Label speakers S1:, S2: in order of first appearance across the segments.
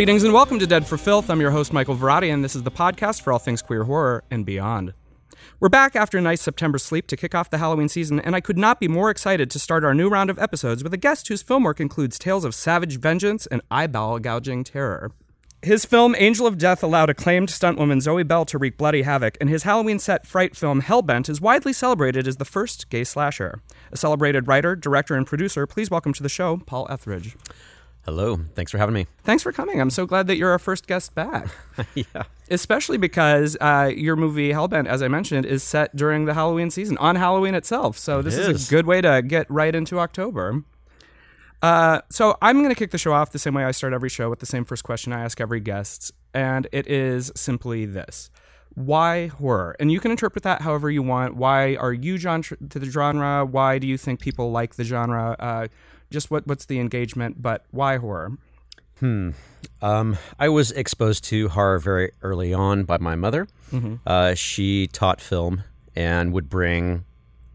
S1: Greetings and welcome to Dead for Filth. I'm your host, Michael Varrati, and this is the podcast for all things queer horror and beyond. We're back after a nice September sleep to kick off the Halloween season, and I could not be more excited to start our new round of episodes with a guest whose film work includes tales of savage vengeance and eyeball gouging terror. His film Angel of Death allowed acclaimed stuntwoman Zoe Bell to wreak bloody havoc, and his Halloween set fright film Hellbent is widely celebrated as the first gay slasher. A celebrated writer, director, and producer, please welcome to the show Paul Etheredge.
S2: Hello. Thanks for having me.
S1: Thanks for coming. I'm so glad that you're our first guest back.
S2: yeah.
S1: Especially because uh, your movie Hellbent, as I mentioned, is set during the Halloween season, on Halloween itself. So this is.
S2: is.
S1: a good way to get right into October. Uh, so I'm going to kick the show off the same way I start every show with the same first question I ask every guest, and it is simply this: Why horror? And you can interpret that however you want. Why are you drawn to the genre? Why do you think people like the genre? Uh, just what what's the engagement? But why horror?
S2: Um, I was exposed to horror very early on by my mother. Uh, she taught film and would bring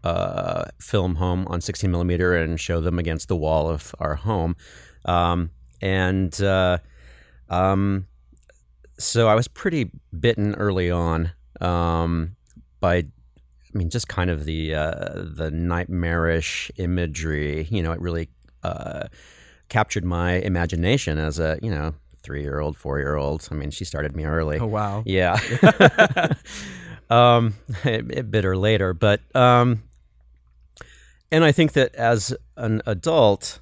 S2: uh, film home on 16 millimeter and show them against the wall of our home. Um, and uh, um, so I was pretty bitten early on um, by, I mean, just kind of the uh, the nightmarish imagery. You know, it really uh, captured my imagination as a you know three year old, four year old. I mean, she started me early.
S1: Oh wow!
S2: Yeah. um, a, a bit or later, but um, and I think that as an adult,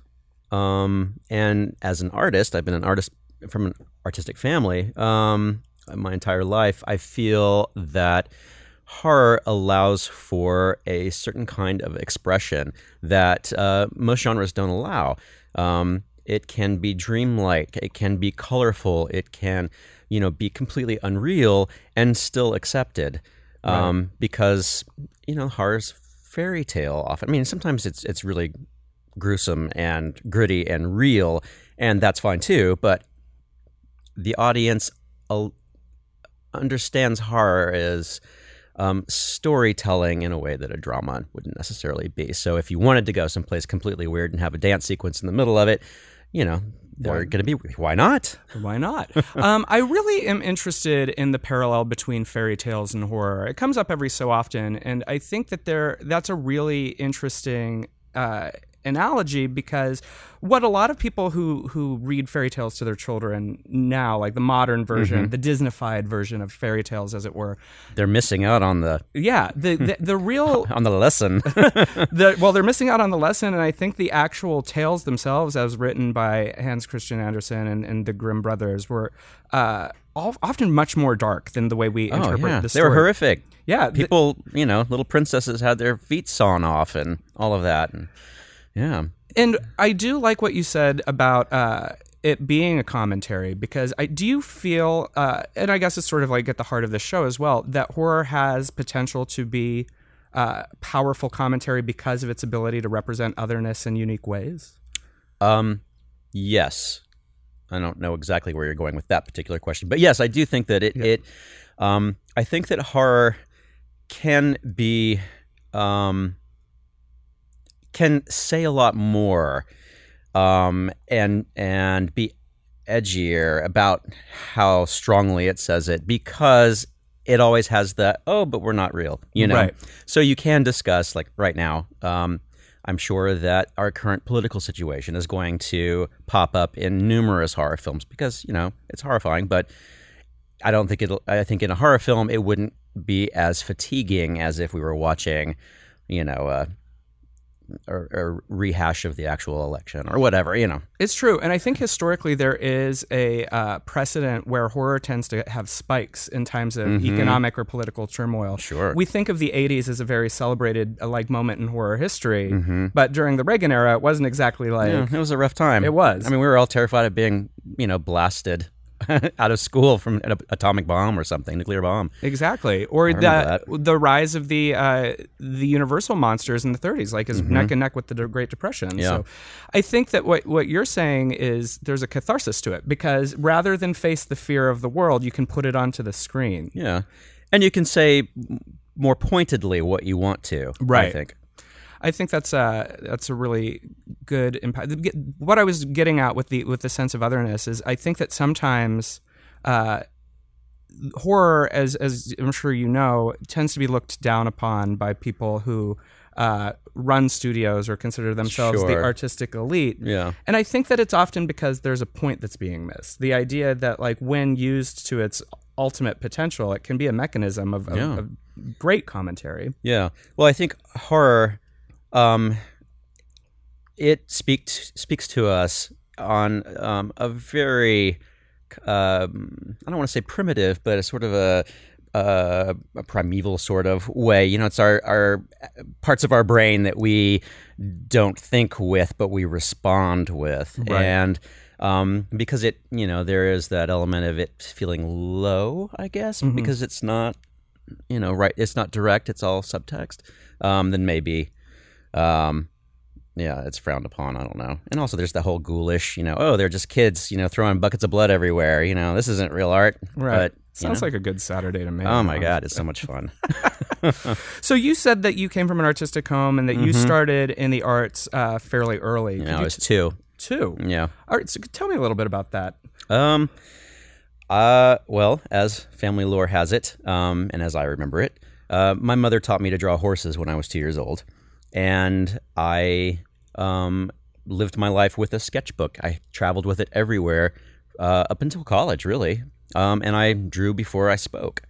S2: um, and as an artist, I've been an artist from an artistic family um, my entire life. I feel that horror allows for a certain kind of expression that uh, most genres don't allow. Um, it can be dreamlike, it can be colorful, it can, you know, be completely unreal and still accepted. Um, Because you know, horror's fairy tale often. I mean, sometimes it's it's really gruesome and gritty and real, and that's fine too. But the audience understands horror as um, storytelling in a way that a drama wouldn't necessarily be. So if you wanted to go someplace completely weird and have a dance sequence in the middle of it, you know, they're going to be why not?
S1: Why not? um, I really am interested in the parallel between fairy tales and horror. It comes up every so often, and I think that there that's a really interesting uh, analogy because what a lot of people who who read fairy tales to their children now, like the modern version, the Disneyfied version of fairy tales, as it were,
S2: They're missing out on the
S1: yeah, the the, the real
S2: on the lesson.
S1: the, well, they're missing out on the lesson, and I think the actual tales themselves, as written by Hans Christian Andersen and, and the Grimm brothers, were uh, often much more dark than the way we
S2: oh
S1: interpret
S2: yeah,
S1: the
S2: they
S1: story.
S2: were horrific.
S1: Yeah, th-
S2: People, you know, little princesses had their feet sawn off and all of that. And yeah.
S1: and I do like what you said about uh, it being a commentary because I do feel, uh, and I guess it's sort of like at the heart of the show as well, that horror has potential to be uh, powerful commentary because of its ability to represent otherness in unique ways.
S2: Um, yes. I don't know exactly where you're going with that particular question, but yes, I do think that it. It. Um, I think that horror can be, um, can say a lot more, um, and and be edgier about how strongly it says it because it always has the oh, but we're not real, you know.
S1: Right.
S2: So you can discuss like right now. Um, I'm sure that our current political situation is going to pop up in numerous horror films because you know it's horrifying. But I don't think it'll. I think in a horror film it wouldn't be as fatiguing as if we were watching, you know, a, a, a rehash of the actual election or whatever. You know.
S1: It's true, and I think historically there is a uh, precedent where horror tends to have spikes in times of economic or political turmoil.
S2: Sure.
S1: we think of the '80s as a very celebrated uh, like moment in horror history, but during the Reagan era, it wasn't exactly like
S2: Yeah, it was a rough time.
S1: It was.
S2: I mean, we were all terrified of being, you know, blasted out of school from an atomic bomb or something, nuclear bomb.
S1: exactly, or the the rise of the uh, the Universal monsters in the '30s, like is neck and neck with the Great Depression.
S2: Mm-hmm. Yeah.
S1: So, I think that what what you're saying is there's a catharsis to it because rather than face the fear of the world, you can put it onto the screen.
S2: Yeah, and you can say more pointedly what you want to. Right. I
S1: Right.
S2: think.
S1: I think that's a that's a really good impact. What I was getting at with the with the sense of otherness is I think that sometimes uh, horror, as as I'm sure you know, tends to be looked down upon by people who uh, run studios or consider themselves the artistic elite.
S2: Yeah.
S1: And I think that it's often because there's a point that's being missed. The idea that, like, when used to its ultimate potential, it can be a mechanism of, of,
S2: Yeah.
S1: of great commentary.
S2: Yeah. Well, I think horror, um, it speaks speaks to us on um, a very, um, I don't want to say primitive, but a sort of a, a, a primeval sort of way. You know, it's our our parts of our brain that we don't think with, but we respond with,
S1: Right.
S2: and. Um, because it, you know, there is that element of it feeling low, I guess, because it's not you know, right? It's not direct; it's all subtext. Um, then maybe, um, yeah, it's frowned upon. I don't know. And also, there's the whole ghoulish, you know, oh, they're just kids, you know, throwing buckets of blood everywhere. You know, this isn't real art.
S1: Right.
S2: But,
S1: Sounds
S2: know,
S1: like a good Saturday to me.
S2: oh my
S1: honestly.
S2: god, it's so much fun.
S1: So you said that you came from an artistic home and that you started in the arts uh, fairly early.
S2: You
S1: Could
S2: I was two.
S1: too.
S2: Yeah.
S1: All right. So tell me a little bit about that.
S2: Um. Uh. Well, as family lore has it, um, and as I remember it, uh, my mother taught me to draw horses when I was two years old, and I um lived my life with a sketchbook. I traveled with it everywhere uh, up until college, really. Um, and I drew before I spoke,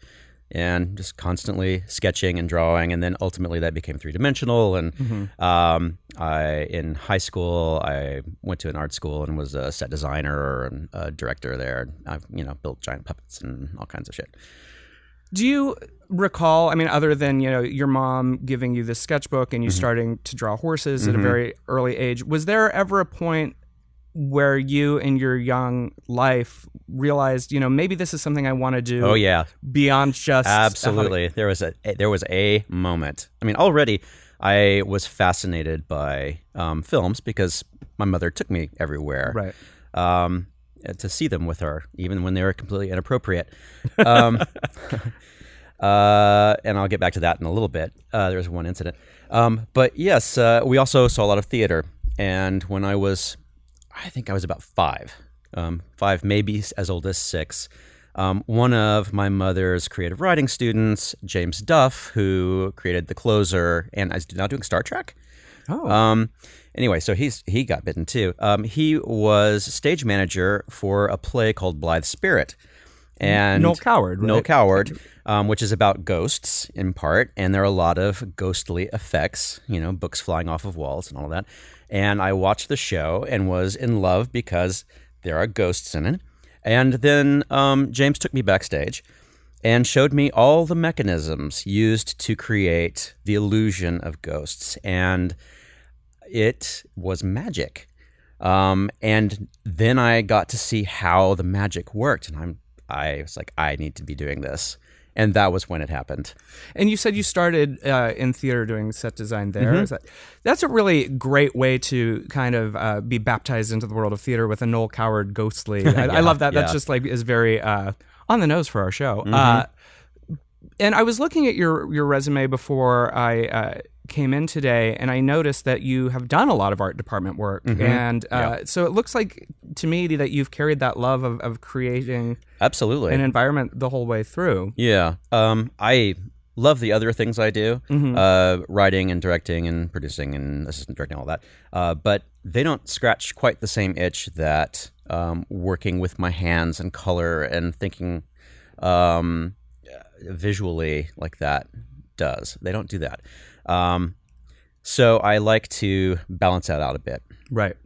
S2: and just constantly sketching and drawing, and then ultimately that became three dimensional. And um, I in high school I went to an art school and was a set designer and a director there. I've you know built giant puppets and all kinds of shit.
S1: Do you recall? I mean, other than you know your mom giving you this sketchbook and you
S2: Mm-hmm.
S1: starting to draw horses at a very early age, was there ever a point where you, in your young life, realized you know maybe this is something I want to do?
S2: Oh yeah,
S1: beyond just
S2: Absolutely. There was a there was a moment. I mean, already I was fascinated by um, films because my mother took me everywhere,
S1: Right.
S2: Um, to see them with her, even when they were completely inappropriate. Um, uh, and I'll get back to that in a little bit. Uh, there was one incident, um, but yes, uh, we also saw a lot of theater. And when I was, I think I was about five, um, five, maybe as old as six. Um, one of my mother's creative writing students, James Duff, who created The Closer and is now doing Star Trek.
S1: Oh.
S2: Um, anyway, so he's he got bitten too. Um, he was stage manager for a play called Blithe Spirit, and
S1: Noel Coward,
S2: Noel
S1: right?
S2: Coward, um, which is about ghosts in part, and there are a lot of ghostly effects. You know, books flying off of walls and all of that. And I watched the show and was in love because there are ghosts in it. And then um, James took me backstage and showed me all the mechanisms used to create the illusion of ghosts. And it was magic. Um, and then I got to see how the magic worked, and I'm I was like, I need to be doing this, and that was when it happened.
S1: And you said you started uh, in theater doing set design there.
S2: Mm-hmm.
S1: That that's a really great way to kind of uh, be baptized into the world of theater with a Noel Coward ghostly. I, I love that. That's just like is very uh, on the nose for our show.
S2: Mm-hmm.
S1: Uh, and I was looking at your your resume before I uh, came in today, and I noticed that you have done a lot of art department work, and uh, so it looks like to me that you've carried that love of, of creating
S2: Absolutely,
S1: an environment the whole way through.
S2: yeah. Um, I love the other things I do, uh, writing and directing and producing and assistant directing, all that. Uh, but they don't scratch quite the same itch that um, working with my hands and color and thinking um, visually like that does. They don't do that. Um, so I like to balance that out a bit.
S1: Right.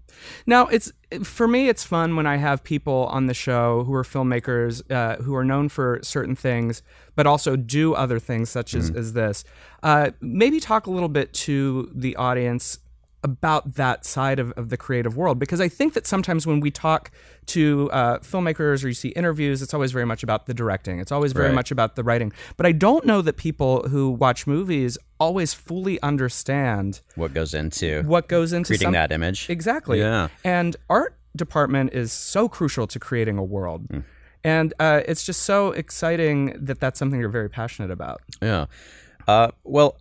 S1: Now, it's for me. It's fun when I have people on the show who are filmmakers uh, who are known for certain things, but also do other things such as, as this. Uh, maybe talk a little bit to the audience about that side of, of the creative world because I think that sometimes when we talk to uh, filmmakers or you see interviews, it's always very much about the directing. It's always very
S2: Right.
S1: much about the writing. But I don't know that people who watch movies always fully understand
S2: What goes into
S1: what goes into
S2: creating
S1: some-
S2: that image?
S1: Exactly.
S2: Yeah.
S1: And art department is so crucial to creating a world.
S2: Hmm.
S1: And uh, it's just so exciting that that's something you're very passionate about.
S2: Yeah. Uh, well,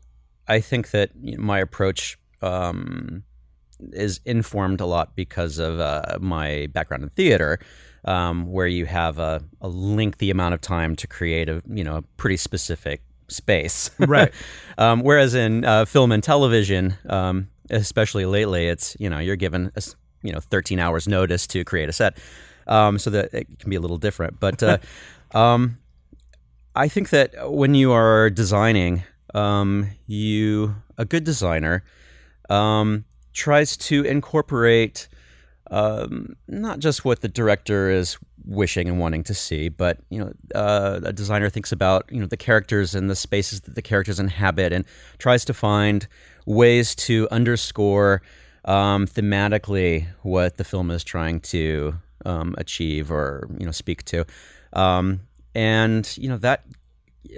S2: I think that my approach um, is informed a lot because of uh, my background in theater, um, where you have a, a lengthy amount of time to create a you know a pretty specific space.
S1: Right.
S2: um, whereas in uh, film and television, um, especially lately, it's you know you're given a you know 13 hours notice to create a set, um, so that it can be a little different. But uh, um, I think that when you are designing, um, you a good designer um, tries to incorporate um, not just what the director is wishing and wanting to see, but you know, uh, a designer thinks about you know the characters and the spaces that the characters inhabit, and tries to find ways to underscore um, thematically what the film is trying to um, achieve or you know speak to, um, and you know that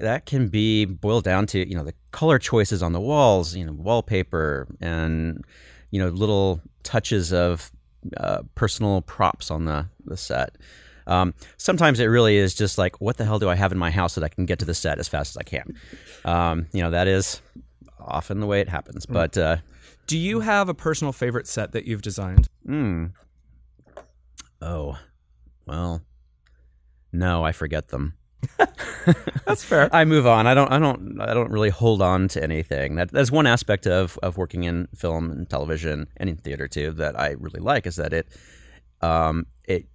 S2: that can be boiled down to you know the color choices on the walls, you know, wallpaper, and you know little touches of uh, personal props on the the set. Um, sometimes it really is just like, what the hell do I have in my house that I can get to the set as fast as I can? Um, you know, that is often the way it happens. But uh,
S1: Do you have a personal favorite set that you've designed?
S2: mm, oh, well, no, I forget them.
S1: That's fair.
S2: I move on. I don't. I don't. I don't really hold on to anything. That that's one aspect of of working in film and television and in theater too that I really like is that it, um, it,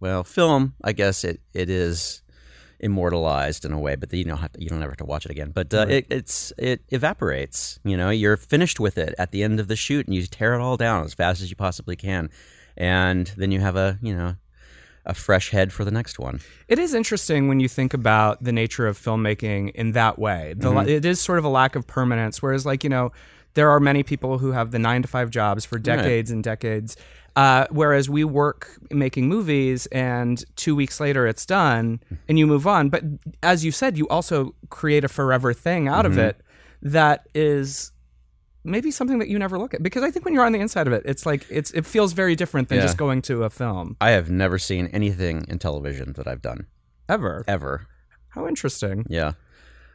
S2: well, film. I guess it it is immortalized in a way, but you don't have to, you don't ever have to watch it again. But uh, it it's it evaporates. You know, you're finished with it at the end of the shoot, and you tear it all down as fast as you possibly can, and then you have a you know a fresh head for the next one.
S1: It is interesting when you think about the nature of filmmaking in that way. The, It is sort of a lack of permanence, whereas, like, you know, there are many people who have the nine to five jobs for decades and decades. Uh, whereas we work making movies and two weeks later it's done and you move on. But as you said, you also create a forever thing out of it that is maybe something that you never look at. Because I think when you're on the inside of it, it's like it's it feels very different than
S2: Yeah.
S1: just going to a film.
S2: I have never seen anything in television that I've done
S1: Ever.
S2: ever.
S1: How interesting.
S2: Yeah,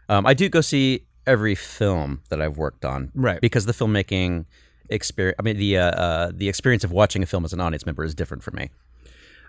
S2: um, I do go see every film that I've worked on,
S1: Right.
S2: Because the filmmaking experience, I mean the uh, uh, the experience of watching a film as an audience member is different for me.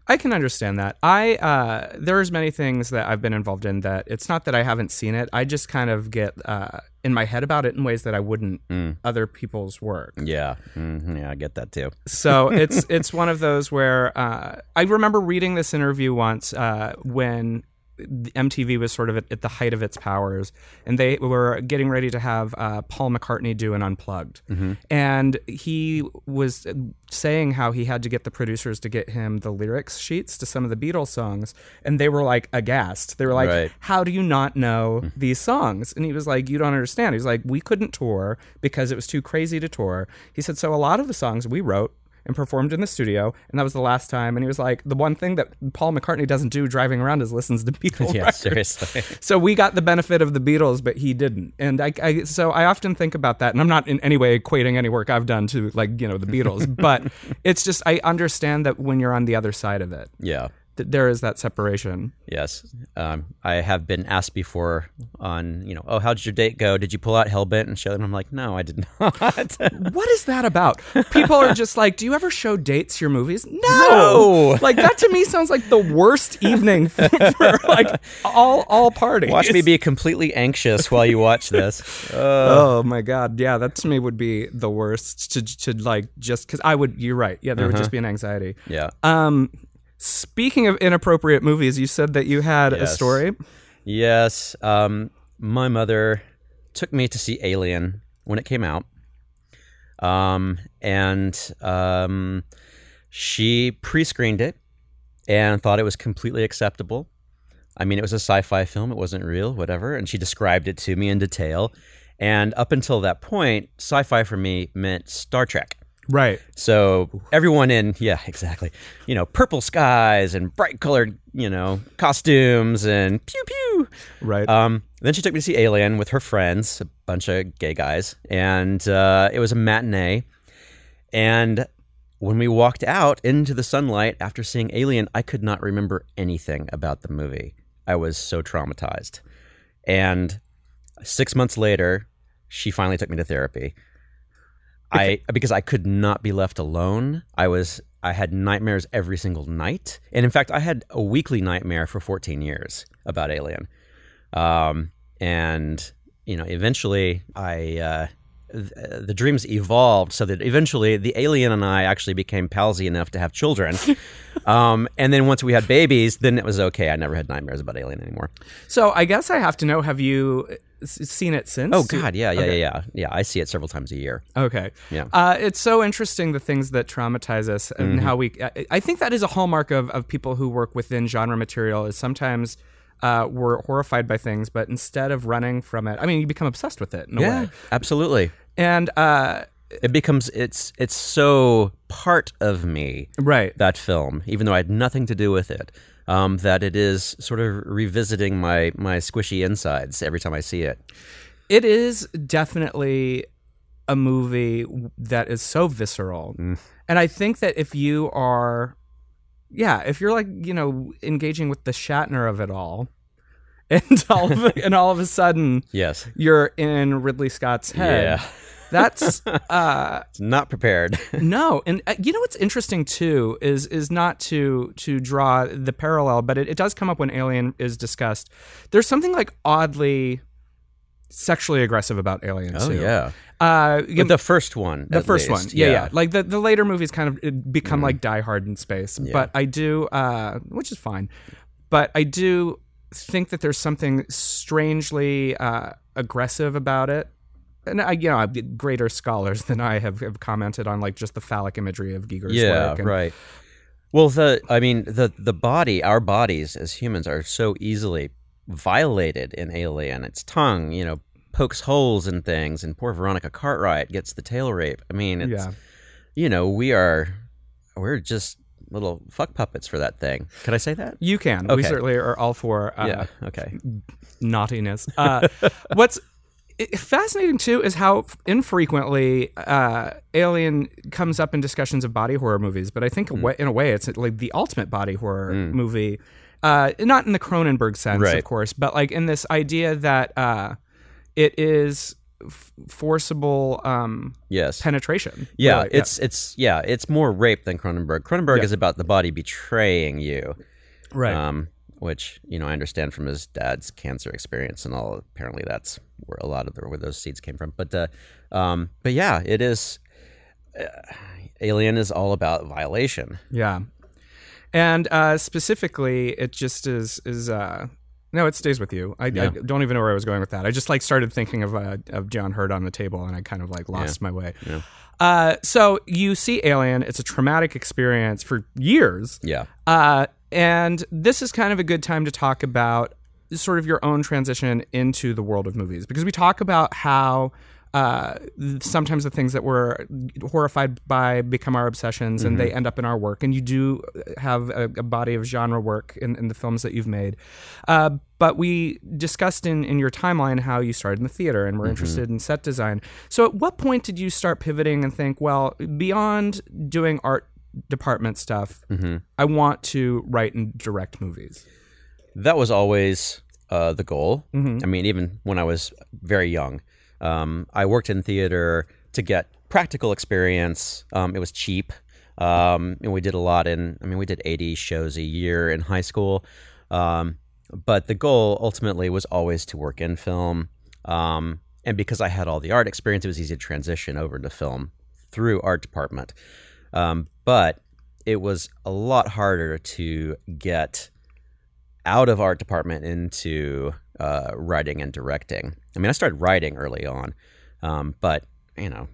S1: I can understand that. I uh, there's many things that I've been involved in that it's not that I haven't seen it. I just kind of get uh, in my head about it in ways that I wouldn't other people's work.
S2: Yeah, hmm yeah, I get that too.
S1: So it's it's one of those where uh, I remember reading this interview once uh, when MTV was sort of at, at the height of its powers, and they were getting ready to have uh, Paul McCartney do an unplugged, and he was saying how he had to get the producers to get him the lyrics sheets to some of the Beatles songs, and they were like aghast. They were like,
S2: Right.
S1: "How do you not know these songs?" And he was like, "You don't understand." He was like, "We couldn't tour because it was too crazy to tour." He said, "So a lot of the songs we wrote." And performed in the studio, and that was the last time. And he was like, "The one thing that Paul McCartney doesn't do driving around is listens to Beatles
S2: Yeah,
S1: records."
S2: seriously.
S1: So we got the benefit of the Beatles, but he didn't. And I, I, so I often think about that, and I'm not in any way equating any work I've done to like you know the Beatles, but it's just I understand that when you're on the other side of it,
S2: yeah.
S1: That there is that separation.
S2: Yes, um, I have been asked before on you know, oh, how did your date go? Did you pull out Hellbent and show them? I'm like, no, I did not.
S1: What is that about? People are just like, do you ever show dates your movies? No,
S2: No.
S1: like that to me sounds like the worst evening for, for like all all parties.
S2: Watch me be completely anxious while you watch this. Uh,
S1: Oh my god, yeah, that to me would be the worst. To to like just because I would. You're right. Yeah, there would just be an anxiety.
S2: yeah.
S1: Um, speaking of inappropriate movies, you said that you had a story.
S2: Yes. Um, my mother took me to see Alien when it came out. Um, and um, she pre screened it and thought it was completely acceptable. I mean, it was a sci fi film, it wasn't real, whatever. And she described it to me in detail. And up until that point, sci fi for me meant Star Trek.
S1: Right.
S2: So everyone in, yeah, exactly. You know, purple skies and bright colored, you know, costumes and pew pew.
S1: Right.
S2: Um, then she took me to see Alien with her friends, a bunch of gay guys, and uh, it was a matinee. And when we walked out into the sunlight after seeing Alien, I could not remember anything about the movie. I was so traumatized. And six months later, she finally took me to therapy. I because I could not be left alone. I was I had nightmares every single night, and in fact, I had a weekly nightmare for 14 years about Alien. Um, and you know, eventually, I uh, the dreams evolved so that eventually the alien and I actually became palsy enough to have children. um, and then once we had babies, then it was okay. I never had nightmares about Alien anymore.
S1: So I guess I have to know: Have you seen it since?
S2: Oh God, yeah, yeah, yeah, yeah, yeah. I see it several times a year.
S1: Okay.
S2: Yeah.
S1: Uh, it's so interesting the things that traumatize us and how we. I, I think that is a hallmark of, of people who work within genre material. Is sometimes uh, we're horrified by things, but instead of running from it, I mean, you become obsessed with it in a way.
S2: absolutely.
S1: And uh,
S2: It becomes it's it's so part of me
S1: right,
S2: that film, even though I had nothing to do with it. Um, that it is sort of revisiting my my squishy insides every time I see it.
S1: it is definitely a movie that is so visceral, and I think that if you are, yeah, if you're like you know engaging with the Shatner of it all, and all of, and all of a sudden
S2: Yes.
S1: you're in Ridley Scott's head.
S2: Yeah.
S1: That's uh
S2: not prepared.
S1: no, and uh, you know what's interesting too is is not to to draw the parallel, but it, it does come up when Alien is discussed. There's something like oddly sexually aggressive about Alien.
S2: oh
S1: too.
S2: yeah.
S1: Uh,
S2: But the first one.
S1: the first one,
S2: least.
S1: yeah, yeah, Like the the later movies kind of become like Die Hard in space, but I do, uh, which is fine, but I do think that there's something strangely uh, aggressive about it. And I, you know, greater scholars than I have, have commented on like just the phallic imagery of Giger's
S2: Yeah,
S1: work. and-
S2: right. Well, the I mean the the body, our bodies as humans are so easily violated in Alien. Its tongue, you know, pokes holes in things, and poor Veronica Cartwright gets the tail rape. I mean, it's
S1: Yeah.
S2: you know, we are we're just little fuck puppets for that thing. Could I say that?
S1: You can. We certainly are all for uh,
S2: yeah. Okay.
S1: naughtiness. Uh, what's fascinating too is how infrequently uh, Alien comes up in discussions of body horror movies. But I think way- in a way, it's like the ultimate body horror movie. Uh, not in the Cronenberg sense,
S2: Right.
S1: of course, but like in this idea that uh, it is f- forcible um,
S2: Yes.
S1: penetration.
S2: Yeah,
S1: really.
S2: it's it's yeah, it's more rape than Cronenberg. Cronenberg is about the body betraying you.
S1: right.
S2: Um, which you know I understand from his dad's cancer experience and all. Apparently, that's where a lot of the, where those seeds came from. But uh, um, but yeah, it is. Uh, Alien is all about violation.
S1: Yeah, and uh, specifically, it just is is. Uh, no, it stays with you. I, I don't even know where I was going with that. I just like started thinking of uh, of John Hurt on the table, and I kind of like lost my way.
S2: Yeah.
S1: Uh, so you see Alien. It's a traumatic experience for years.
S2: Yeah,
S1: Uh, and this is kind of a good time to talk about sort of your own transition into the world of movies because we talk about how uh, sometimes the things that we're horrified by become our obsessions and they end up in our work. And you do have a, a body of genre work in, in the films that you've made. Uh, but we discussed in, in your timeline how you started in the theater and were interested in set design. So at what point did you start pivoting and think, well, beyond doing art department stuff, I want to write and direct movies?
S2: that was always uh, the goal. I mean, even when I was very young, um, I worked in theater to get practical experience. Um, it was cheap, um, and we did a lot in. I mean, we did eighty shows a year in high school. Um, but the goal ultimately was always to work in film. Um, and because I had all the art experience, it was easy to transition over to film through art department. Um, but it was a lot harder to get out of art department into uh, writing and directing. I mean, I started writing early on, um, but you know,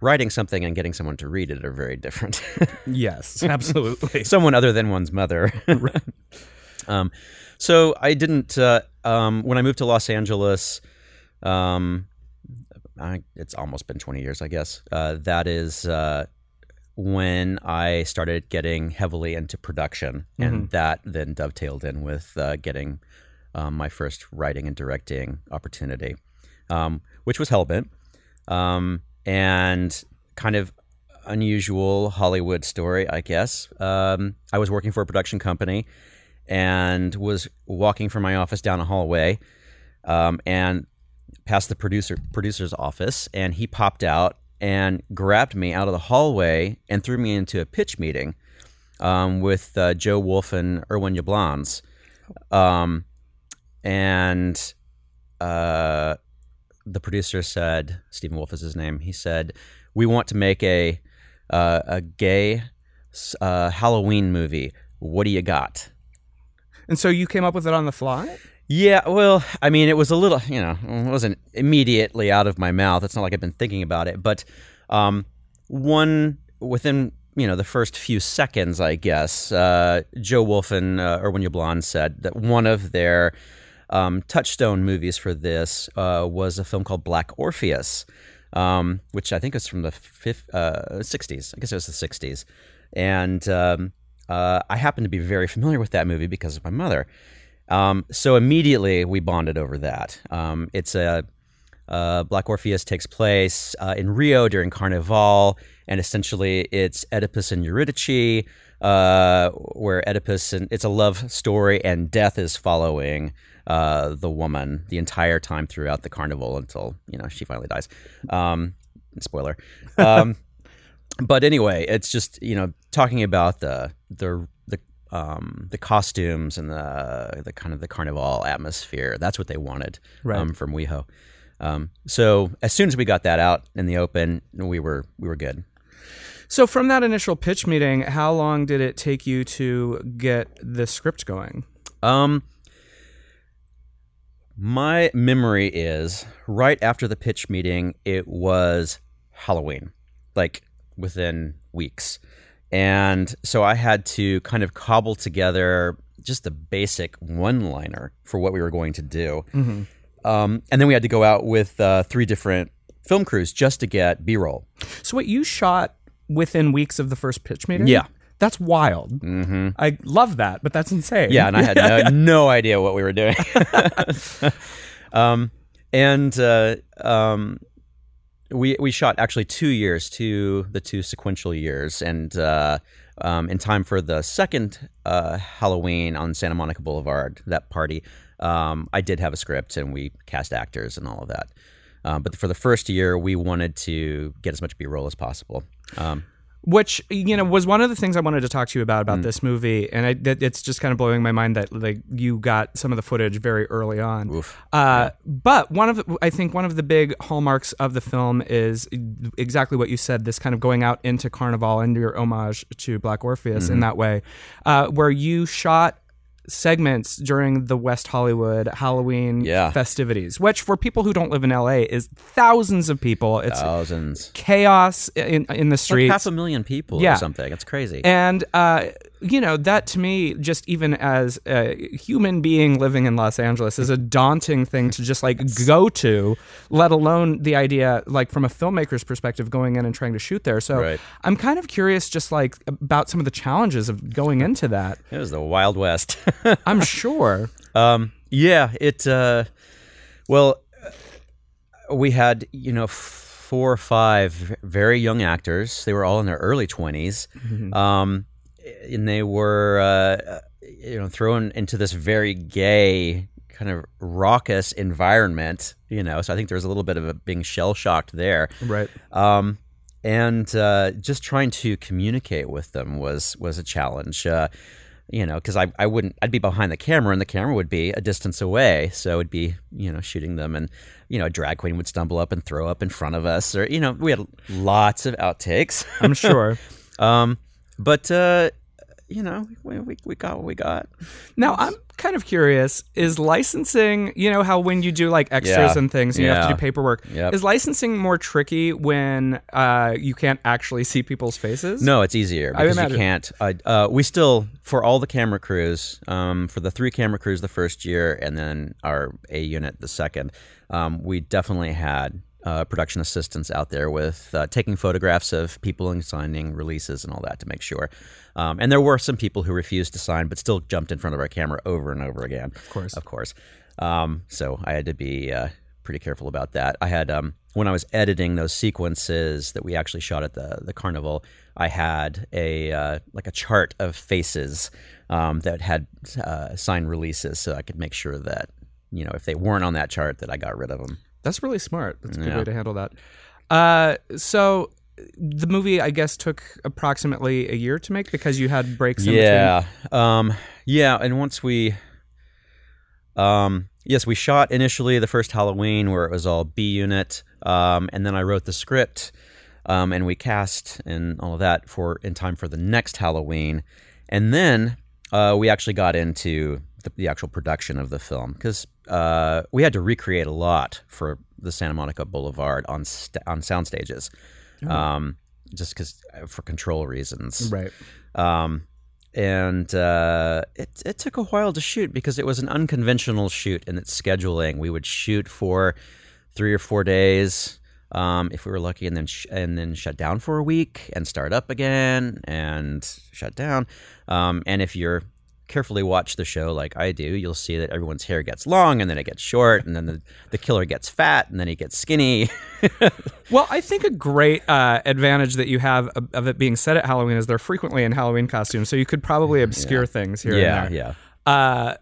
S2: writing something and getting someone to read it are very different.
S1: Yes, absolutely.
S2: someone other than one's mother. um, so I didn't. Uh, um, when I moved to Los Angeles, um, I, it's almost been 20 years, I guess. Uh, that is uh, when I started getting heavily into production, and that then dovetailed in with uh, getting um, my first writing and directing opportunity, um, which was Hellbent, um, and kind of unusual Hollywood story, I guess. Um, I was working for a production company and was walking from my office down a hallway, um, and past the producer producer's office, and he popped out and grabbed me out of the hallway and threw me into a pitch meeting um, with uh, Joe Wolf and Irwin Yablans. Um, and uh, the producer said, Stephen Wolf is his name. He said, "We want to make a uh, a gay uh, Halloween movie. What do you got?"
S1: And so you came up with it on the fly?
S2: Yeah, well, I mean, it was a little, you know, it wasn't immediately out of my mouth. It's not like I've been thinking about it, but um, one within you know the first few seconds, I guess, uh, Joe Wolf and uh, Irwin Yablans said that one of their um, touchstone movies for this uh, was a film called Black Orpheus, um, which I think was from the fifth, uh, 60s. I guess it was the 60s. And um, uh, I happen to be very familiar with that movie because of my mother. Um, so immediately we bonded over that. Um, it's a uh, Black Orpheus takes place uh, in Rio during Carnival, and essentially it's Oedipus and Eurydice, uh, where Oedipus and it's a love story, and death is following uh, the woman the entire time throughout the carnival until you know she finally dies. Um, spoiler. Um, but anyway, it's just you know talking about the the the um, the costumes and the the kind of the carnival atmosphere. That's what they wanted
S1: Right.
S2: um, from WeHo. Um, so as soon as we got that out in the open, we were we were good.
S1: So from that initial pitch meeting, how long did it take you to get the script going?
S2: Um, my memory is right after the pitch meeting, it was Halloween, like within weeks. And so I had to kind of cobble together just a basic one liner for what we were going to do. Um, and then we had to go out with uh, three different film crews just to get B roll.
S1: So what you shot within weeks of the first pitch meeting?
S2: Yeah.
S1: That's wild. Mm-hmm. I love that, but that's insane.
S2: Yeah, and I had no, no idea what we were doing. um, and uh, um, we we shot actually two years, to the two sequential years, and uh, um, in time for the second uh, Halloween on Santa Monica Boulevard, that party, um, I did have a script, and we cast actors and all of that. Um, but for the first year, we wanted to get as much B roll as possible. Um,
S1: which you know was one of the things I wanted to talk to you about
S2: Mm.
S1: about this movie, and I, that, it's just kind of blowing my mind that like you got some of the footage very early on. Uh, But one of the, I think one of the big hallmarks of the film is exactly what you said. This kind of going out into Carnival and your homage to Black Orpheus
S2: Mm-hmm.
S1: in that way, uh, where you shot segments during the West Hollywood Halloween
S2: Yeah.
S1: festivities, which for people who don't live in LA is thousands of people. It's
S2: thousands,
S1: chaos in in the
S2: like
S1: streets.
S2: half a million people
S1: Yeah.
S2: or something. It's crazy.
S1: And uh, you know that to me, just even as a human being living in Los Angeles, is a daunting thing to just like go to. Let alone the idea, like from a filmmaker's perspective, going in and trying to shoot there. So
S2: Right.
S1: I'm kind of curious, just like about some of the challenges of going into that.
S2: It was the Wild West.
S1: I'm sure.
S2: um, yeah, it. Uh, well, uh, we had you know four or five very young actors. They were all in their early 20s um, and they were uh, you know thrown into this very gay kind of raucous environment. You know, so I think there was a little bit of a being shell shocked there.
S1: Right.
S2: um, and uh, just trying to communicate with them was was a challenge. Uh, you know, because I, I wouldn't I'd be behind the camera and the camera would be a distance away, so it'd be you know shooting them, and you know a drag queen would stumble up and throw up in front of us, or you know we had lots of outtakes.
S1: I'm sure.
S2: um, but uh, you know we, we we got what we got.
S1: Now I'm kind of curious: is licensing? You know how when you do like extras
S2: Yeah.
S1: and things, and you have to do paperwork.
S2: Yep.
S1: Is licensing more tricky when uh, you can't actually see people's faces?
S2: No, it's easier
S1: I
S2: because you can't. Uh, uh, we still, for all the camera crews, um, for the three camera crews the first year, and then our A unit the second, um, we definitely had uh, production assistants out there with uh, taking photographs of people and signing releases and all that to make sure. Um, and there were some people who refused to sign, but still jumped in front of our camera over and over again. Of
S1: course.
S2: of course. Um, so I had to be uh, pretty careful about that. I had um, when I was editing those sequences that we actually shot at the the carnival. I had a uh, like a chart of faces um, that had uh, signed releases, so I could make sure that you know if they weren't on that chart, that I got rid of them.
S1: That's really smart. That's a good
S2: Yeah.
S1: way to handle that. Uh, so the movie, I guess, took approximately a year to make because you had breaks. In
S2: yeah, um, yeah, and once we, um, yes, we shot initially the first Halloween where it was all B unit, um, and then I wrote the script, um, and we cast and all of that for in time for the next Halloween, and then uh, we actually got into the, the actual production of the film because uh, we had to recreate a lot for the Santa Monica Boulevard on st- on sound stages, um, just because for control reasons,
S1: Right.
S2: um, and uh, it it took a while to shoot because it was an unconventional shoot in its scheduling. We would shoot for three or four days. Um, if we were lucky, and then sh- and then shut down for a week and start up again and shut down. Um, and if you're carefully watch the show like I do, you'll see that everyone's hair gets long and then it gets short, and then the, the killer gets fat and then he gets skinny.
S1: Well, I think a great uh, advantage that you have of, of it being set at Halloween is they're frequently in Halloween costumes, so you could probably obscure things here
S2: yeah,
S1: and there.
S2: yeah.
S1: Uh,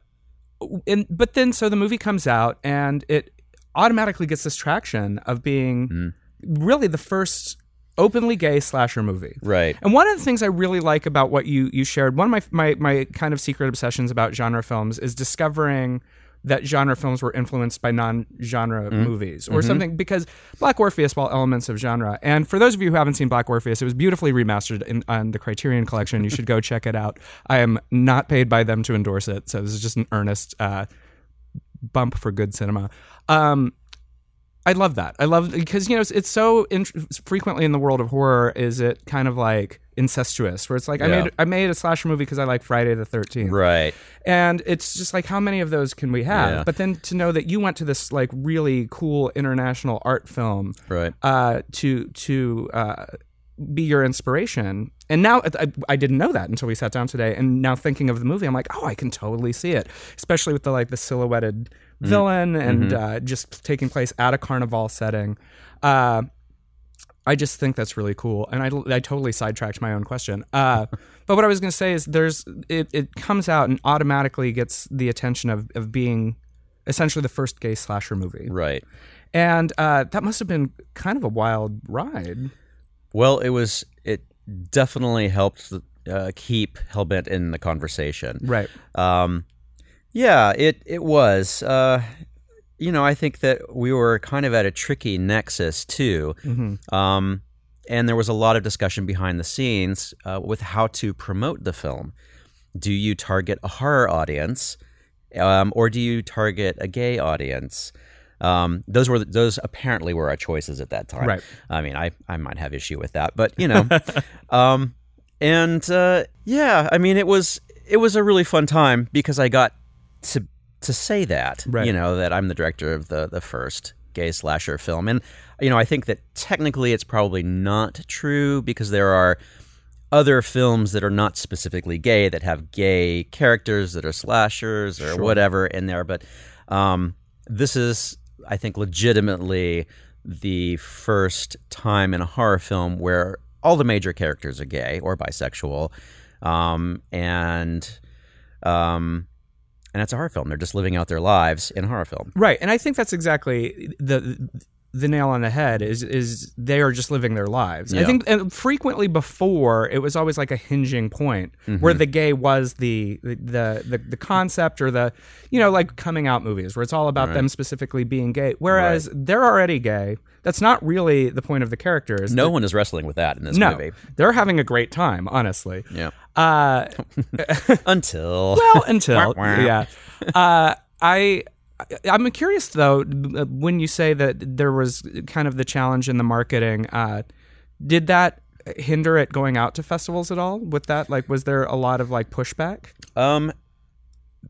S1: and but then so the movie comes out and it automatically gets this traction of being
S2: Mm.
S1: really the first openly gay slasher movie.
S2: Right.
S1: And one of the things I really like about what you you shared, one of my my my kind of secret obsessions about genre films is discovering that genre films were influenced by non-genre movies or something because Black Orpheus while elements of genre. And for those of you who haven't seen Black Orpheus, it was beautifully remastered in, on the Criterion collection. You should go check it out. I am not paid by them to endorse it, so this is just an earnest uh, bump for good cinema. Um, I love that. I love because you know it's, it's so in, frequently in the world of horror is it kind of like incestuous where it's like I made I made a slasher movie because I like Friday the Thirteenth,
S2: Right.
S1: and it's just like how many of those can we have?
S2: Yeah.
S1: But then to know that you went to this like really cool international art film
S2: Right.
S1: uh, to to uh, be your inspiration. And now I, I didn't know that until we sat down today. And now thinking of the movie, I'm like, oh, I can totally see it, especially with the like the silhouetted villain and uh, just taking place at a carnival setting. Uh, I just think that's really cool, and I, I totally sidetracked my own question. Uh, but what I was going to say is, there's it, it comes out and automatically gets the attention of of being essentially the first gay slasher movie,
S2: Right.
S1: and uh, that must have been kind of a wild ride.
S2: Well, it was. It definitely helped uh, keep Hellbent in the conversation.
S1: Right.
S2: Um, yeah, it it was. Uh, you know, I think that we were kind of at a tricky nexus too.
S1: Mm-hmm.
S2: Um, and there was a lot of discussion behind the scenes uh, with how to promote the film. Do you target a horror audience, um, or do you target a gay audience? Um, those were those apparently were our choices at that time.
S1: Right.
S2: I mean, I I might have issue with that, but you know, um, and uh, yeah, I mean, it was it was a really fun time because I got to to say that
S1: Right.
S2: you know that I'm the director of the the first gay slasher film, and you know, I think that technically it's probably not true because there are other films that are not specifically gay that have gay characters that are slashers or whatever in there, but um, this is, I think, legitimately the first time in a horror film where all the major characters are gay or bisexual, um, and um, and it's a horror film. They're just living out their lives in a horror film.
S1: Right, and I think that's exactly the the nail on the head. Is is they are just living their lives. I think frequently before it was always like a hinging point where
S2: Mm-hmm.
S1: the gay was the the, the the concept or the you know like coming out movies where it's all about them specifically being gay. Whereas they're already gay. That's not really the point of the characters.
S2: No one is wrestling with that in this
S1: no,
S2: movie.
S1: they're having a great time. Honestly,
S2: Yeah.
S1: uh,
S2: Until
S1: well until yeah uh, i i'm curious though when you say that there was kind of the challenge in the marketing uh, did that hinder it going out to festivals at all with that like was there a lot of like pushback
S2: Um,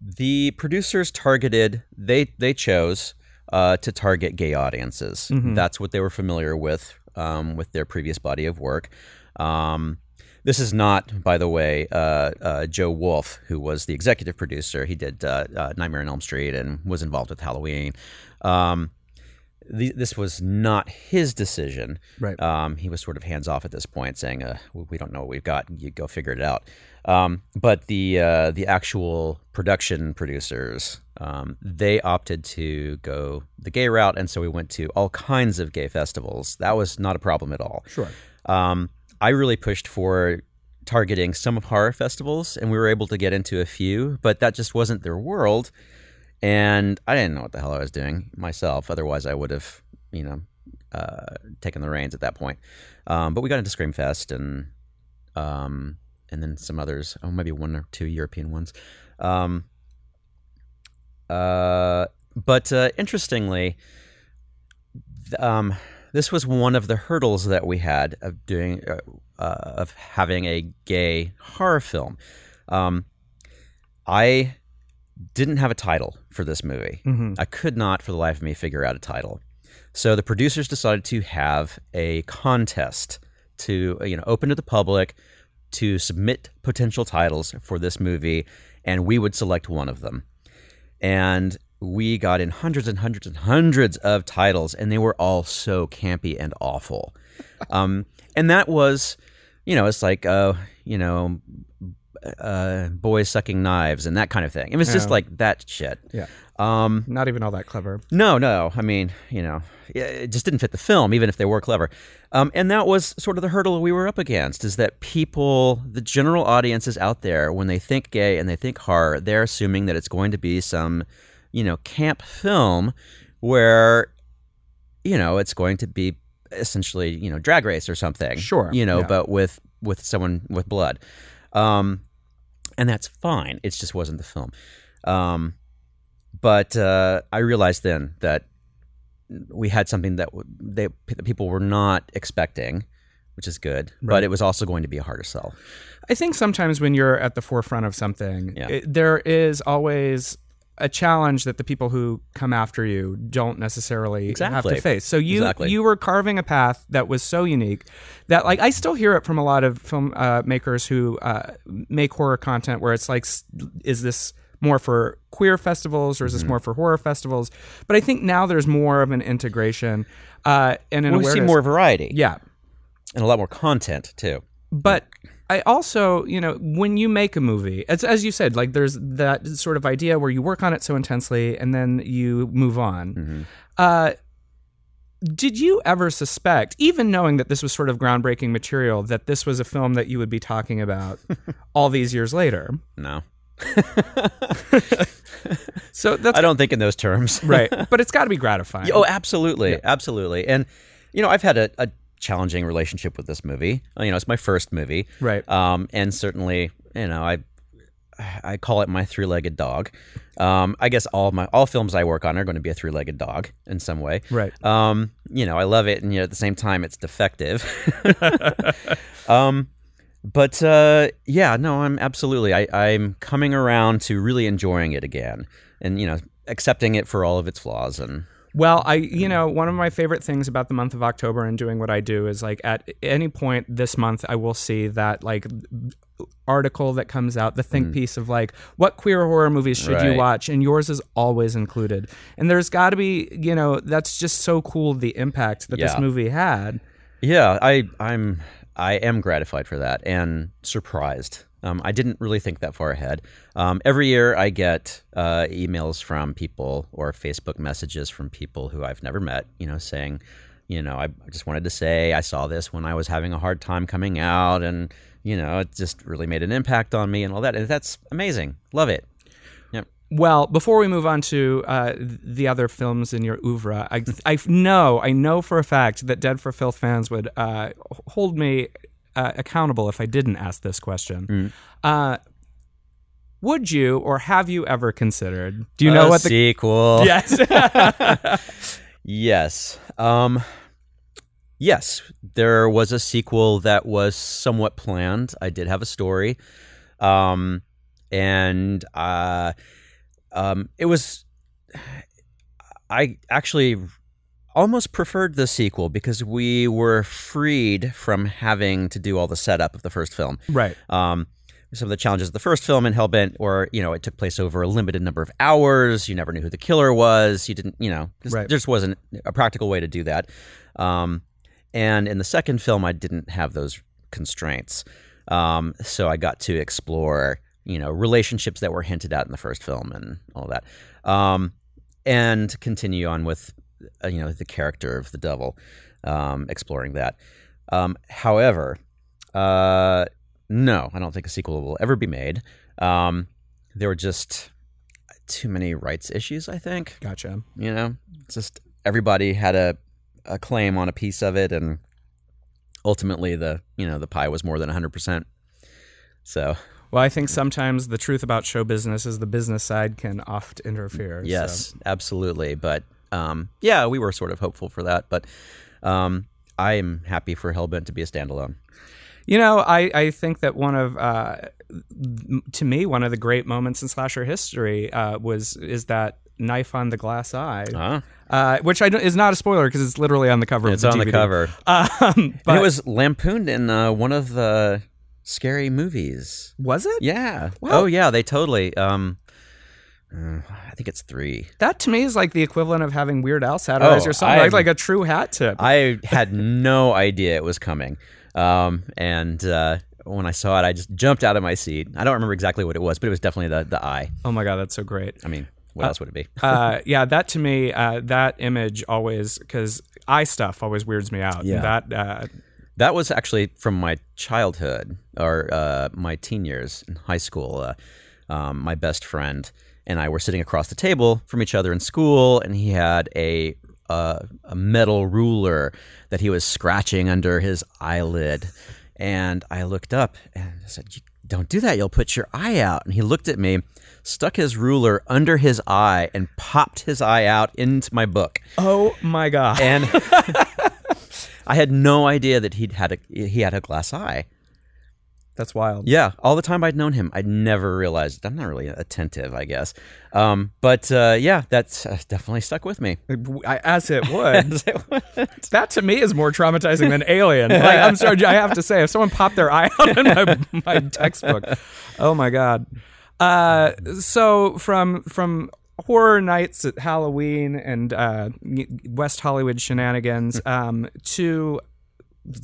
S2: the producers targeted they they chose uh, to target gay audiences. That's what they were familiar with um, with their previous body of work. Um, this is not, by the way, uh, uh, Joe Wolf, who was the executive producer. He did uh, uh, Nightmare on Elm Street and was involved with Halloween. Um, th- this was not his decision.
S1: Right.
S2: Um, he was sort of hands off at this point, saying, uh, "We we don't know what we've got. You go figure it out." Um, but the uh, the actual production producers, um, they opted to go the gay route, and so we went to all kinds of gay festivals. That was not a problem at all.
S1: Sure.
S2: Um, I really pushed for targeting some of horror festivals, and we were able to get into a few, but that just wasn't their world. And I didn't know what the hell I was doing myself. Otherwise, I would have, you know, uh, taken the reins at that point. Um, but we got into Screamfest and um, and then some others. Oh, maybe one or two European ones. Um, uh, but uh, interestingly, um, this was one of the hurdles that we had of doing uh, uh, of having a gay horror film. Um, I didn't have a title for this movie.
S1: Mm-hmm.
S2: I could not, for the life of me, figure out a title. So the producers decided to have a contest to you know open to the public to submit potential titles for this movie, and we would select one of them. And we got in hundreds and hundreds and hundreds of titles, and they were all so campy and awful. Um, and that was, you know, it's like, uh, you know, uh, boys sucking knives and that kind of thing. It was just
S1: Yeah.
S2: like that shit.
S1: Yeah.
S2: Um,
S1: Not even all that clever.
S2: no, no. I mean, you know, yeah, it just didn't fit the film, even if they were clever. Um, and that was sort of the hurdle we were up against is that people, the general audiences out there, when they think gay and they think horror, they're assuming that it's going to be some, you know, camp film where, you know, it's going to be essentially, you know, drag race or something.
S1: Sure,
S2: You know,
S1: yeah.
S2: but with with someone with blood. Um, and that's fine. It just wasn't the film. Um, but uh, I realized then that we had something that they that people were not expecting, which is good. But it was also going to be a harder sell.
S1: I think sometimes when you're at the forefront of something,
S2: Yeah.
S1: it, there is always a challenge that the people who come after you don't necessarily have to face. So you
S2: Exactly.
S1: you were carving a path that was so unique that like I still hear it from a lot of film uh, makers who uh, make horror content where it's like, is this more for queer festivals or is this
S2: Mm-hmm.
S1: more for horror festivals? But I think now there's more of an integration uh, and an
S2: we see more variety
S1: yeah,
S2: and a lot more content too.
S1: but I also, you know, when you make a movie, as, as you said, like there's that sort of idea where you work on it so intensely and then you move on. Uh, did you ever suspect, even knowing that this was sort of groundbreaking material, that this was a film that you would be talking about all these years later?
S2: No,
S1: So that's
S2: I don't think in those terms.
S1: right, but it's got to be gratifying.
S2: Oh, absolutely, absolutely. And you know, I've had a, a challenging relationship with this movie. Uh, You know, it's my first movie,
S1: Right.
S2: Um, and certainly, you know, I I call it my three-legged dog. Um, I guess all my all films I work on are going to be a three-legged dog in some way.
S1: Right.
S2: Um, you know, I love it, and yet at the same time, it's defective. um, but uh, yeah, no, I'm absolutely. I, I'm coming around to really enjoying it again, and you know, accepting it for all of its flaws. And
S1: Well, I, you know, one of my favorite things about the month of October and doing what I do is like at any point this month, I will see that like article that comes out, the think mm. piece of like what queer horror movies should you watch, and yours is always included. And there's got to be, you know, that's just so cool the impact that this movie had.
S2: Yeah, I I'm I am gratified for that and surprised. Um, I didn't really think that far ahead. Um, every year, I get uh, emails from people or Facebook messages from people who I've never met. You know, saying, you know, I just wanted to say I saw this when I was having a hard time coming out, and you know, it just really made an impact on me and all that. And that's amazing. Love it. Yep.
S1: Well, before we move on to uh, the other films in your oeuvre, I, I know, I know for a fact that Dead for Filth fans would uh, hold me uh, accountable if I didn't ask this question. Uh, would you or have you ever considered? Do you know what the
S2: sequel?
S1: yes?
S2: Yes. Um, yes, there was a sequel that was somewhat planned. I did have a story. Um, and uh, um, it was. I actually almost preferred the sequel because we were freed from having to do all the setup of the first film.
S1: right.
S2: Um, some of the challenges of the first film in Hellbent, or you know, it took place over a limited number of hours. You never knew who the killer was. You didn't, you know, just,
S1: Right.
S2: there just wasn't a practical way to do that. Um, and in the second film, I didn't have those constraints, um, so I got to explore, you know, relationships that were hinted at in the first film and all that, um, and continue on with, you know, the character of the devil, um, exploring that. Um, however, uh, no, I don't think a sequel will ever be made. Um, there were just too many rights issues. I think
S1: Gotcha.
S2: you know, it's just everybody had a a claim on a piece of it, and ultimately the you know the pie was more than hundred percent. So
S1: Well, I think sometimes the truth about show business is the business side can oft interfere. so-
S2: yes, absolutely. But um, yeah, we were sort of hopeful for that, but um, I am happy for Hellbent to be a standalone.
S1: You know, I, I think that one of uh, to me one of the great moments in slasher history uh, was is that knife on the glass eye,
S2: Huh?
S1: uh, which I don't, is not a spoiler because it's literally on the cover.
S2: It's
S1: of the
S2: on the cover.
S1: Um, but
S2: it was lampooned in uh, one of the scary movies.
S1: was it?
S2: Yeah. Oh yeah, they totally. Um, uh, I think it's three.
S1: That to me is like the equivalent of having Weird Al satirize
S2: Oh,
S1: your song, like, like a true hat tip.
S2: I had no idea it was coming. Um, and uh, when I saw it, I just jumped out of my seat. I don't remember exactly what it was, but it was definitely the, the eye.
S1: oh my god, that's so great.
S2: I mean, what else would it be?
S1: uh, yeah, that to me, uh, that image always because eye stuff always weirds me out.
S2: Yeah.
S1: That uh,
S2: That was actually from my childhood or uh, my teen years in high school. Uh, um, my best friend and I were sitting across the table from each other in school, and he had a uh, a metal ruler that he was scratching under his eyelid. And I looked up and I said, "You- "Don't do that! You'll put your eye out." And he looked at me, stuck his ruler under his eye, and popped his eye out into my book.
S1: oh my god.
S2: And I had no idea that he'd had a he had a glass eye.
S1: That's wild.
S2: Yeah, all the time I'd known him, I'd never realized. I'm not really attentive, I guess. Um, but uh, yeah, that's uh, definitely stuck with me.
S1: I, as it would. that to me is more traumatizing than Alien. Like, I'm sorry, I have to say, if someone popped their eye out in my, my textbook, oh my god. Uh, so from from horror nights at Halloween and uh, West Hollywood shenanigans um, to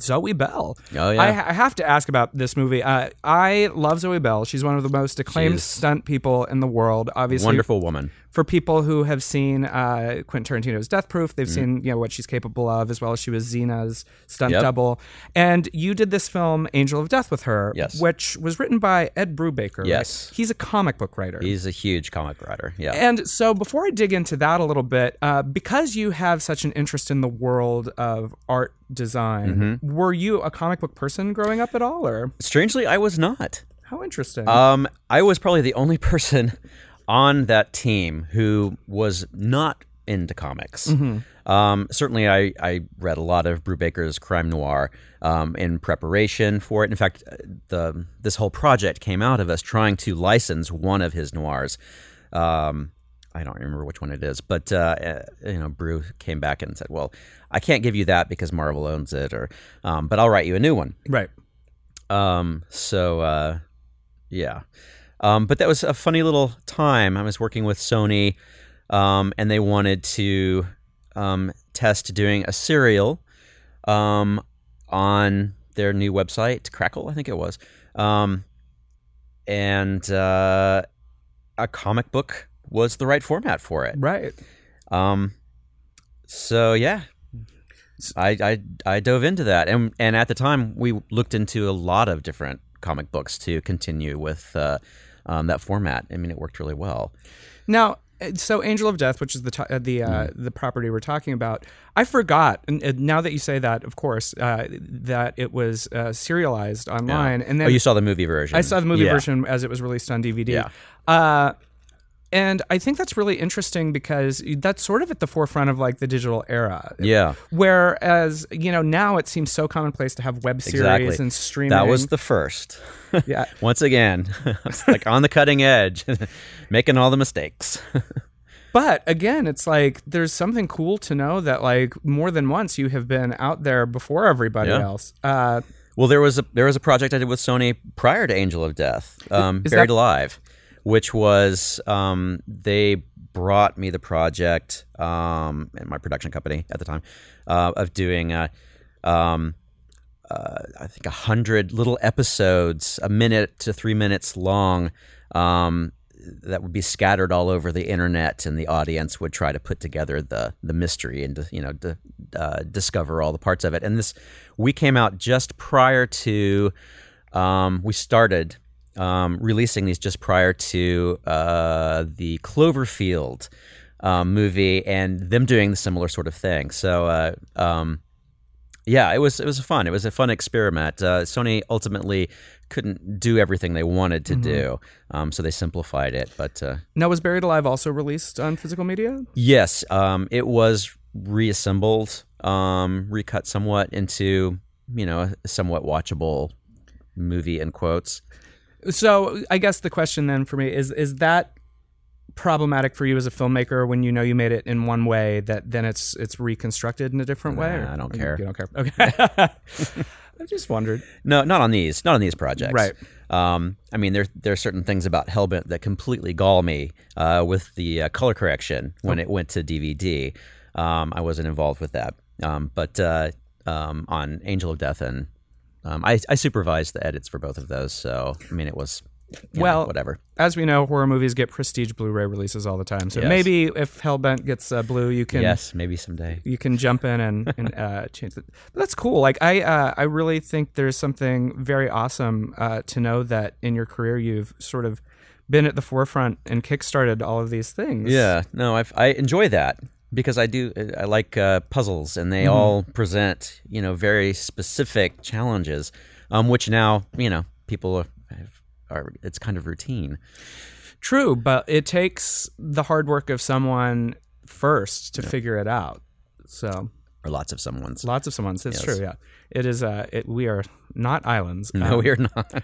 S1: Zoe Bell.
S2: Oh, yeah.
S1: I, I have to ask about this movie. Uh, I love Zoe Bell. She's one of the most acclaimed
S2: She's-
S1: stunt people in the world. Obviously,
S2: Wonderful woman.
S1: For people who have seen uh, Quentin Tarantino's Death Proof, they've
S2: Mm-hmm.
S1: seen you know what she's capable of, as well as she was Xena's stunt
S2: Yep.
S1: double. And you did this film, Angel of Death, with her,
S2: Yes.
S1: which was written by Ed Brubaker. right?
S2: Yes.
S1: he's a comic book writer.
S2: He's a huge comic writer. Yeah.
S1: and so, before I dig into that a little bit, uh, because you have such an interest in the world of art design,
S2: Mm-hmm.
S1: were you a comic book person growing up at all, or
S2: Strangely, I was not.
S1: how interesting?
S2: Um, I was probably the only person on that team who was not into comics. Um, certainly, I, I read a lot of Brubaker's crime noir um, in preparation for it. In fact, uh, the this whole project came out of us trying to license one of his noirs. Um, I don't remember which one it is, but uh, uh, you know, Brew came back and said, "Well, I can't give you that because Marvel owns it, or um, but I'll write you a new one."
S1: right.
S2: Um, so uh, yeah. Um, but that was a funny little time. I was working with Sony, um, and they wanted to um, test doing a serial um, on their new website, Crackle, I think it was, um, and uh, a comic book was the right format for it.
S1: Right.
S2: Um, so yeah, I, I I dove into that, and and at the time we looked into a lot of different comic books to continue with uh, um, that format. I mean, it worked really well.
S1: Now, uh, so Angel of Death, which is the to- uh, the uh,
S2: Mm-hmm.
S1: the property we're talking about, I forgot. And, and now that you say that, of course, uh, that it was uh, serialized online, and then
S2: oh, you saw the movie version.
S1: I saw the movie
S2: Yeah.
S1: version as it was released on DVD.
S2: Yeah.
S1: And I think that's really interesting because that's sort of at the forefront of like the digital era.
S2: Yeah,
S1: Whereas you know now it seems so commonplace to have web series
S2: exactly.
S1: and streaming.
S2: That was the first.
S1: yeah.
S2: Once again, like on the cutting edge, making all the mistakes.
S1: But again, it's like there's something cool to know that like more than once you have been out there before everybody
S2: Yeah.
S1: else. Uh,
S2: Well, there was a there was a project I did with Sony prior to Angel of Death, um, Buried
S1: that-
S2: Alive, which was um, they brought me the project um, and my production company at the time uh, of doing uh, um, uh, I think a hundred little episodes, a minute to three minutes long. Um, that would be scattered all over the internet, and the audience would try to put together the the mystery and you know to, uh, discover all the parts of it. And this we came out just prior to um, we started um, releasing these just prior to uh, the Cloverfield um, movie and them doing the similar sort of thing. So. Uh, um, yeah, it was it was fun. It was a fun experiment. Uh, Sony ultimately couldn't do everything they wanted to do, um, so they simplified it. But uh,
S1: Now, was Buried Alive also released on physical media?
S2: yes, um, it was reassembled, um, recut somewhat into you know a somewhat watchable movie in quotes.
S1: So, I guess the question then for me is: Is that problematic for you as a filmmaker when you know you made it in one way that then it's it's reconstructed in a different way?
S2: I don't care.
S1: You don't care. Okay. I just wondered.
S2: No, not on these. Not on these projects.
S1: Right.
S2: Um, I mean, there there are certain things about Hellbent that completely gall me. Uh, with the uh, color correction when it went to DVD, um, I wasn't involved with that. Um, but uh, um, on Angel of Death and um, I, I supervised the edits for both of those. So I mean, it was you know,
S1: Well,
S2: whatever.
S1: As we know, horror movies get prestige Blu-ray releases all the time. So
S2: Yes.
S1: maybe if Hellbent gets uh, blue, you can
S2: Yes, maybe someday.
S1: you can jump in and, and uh, change it. But that's cool. Like I, uh, I really think there's something very awesome uh, to know that in your career you've sort of been at the forefront and kickstarted all of these things.
S2: Yeah, no, I've, I enjoy that because I do. I like uh, puzzles, and they all present you know very specific challenges, um, which now you know people are, are. It's kind of routine.
S1: True, but it takes the hard work of someone first to figure it out. So
S2: Or lots of someone's.
S1: lots of someone's. It's
S2: Yes.
S1: true. Yeah, it is. Uh, it, we are not islands.
S2: No,
S1: Um,
S2: we're not.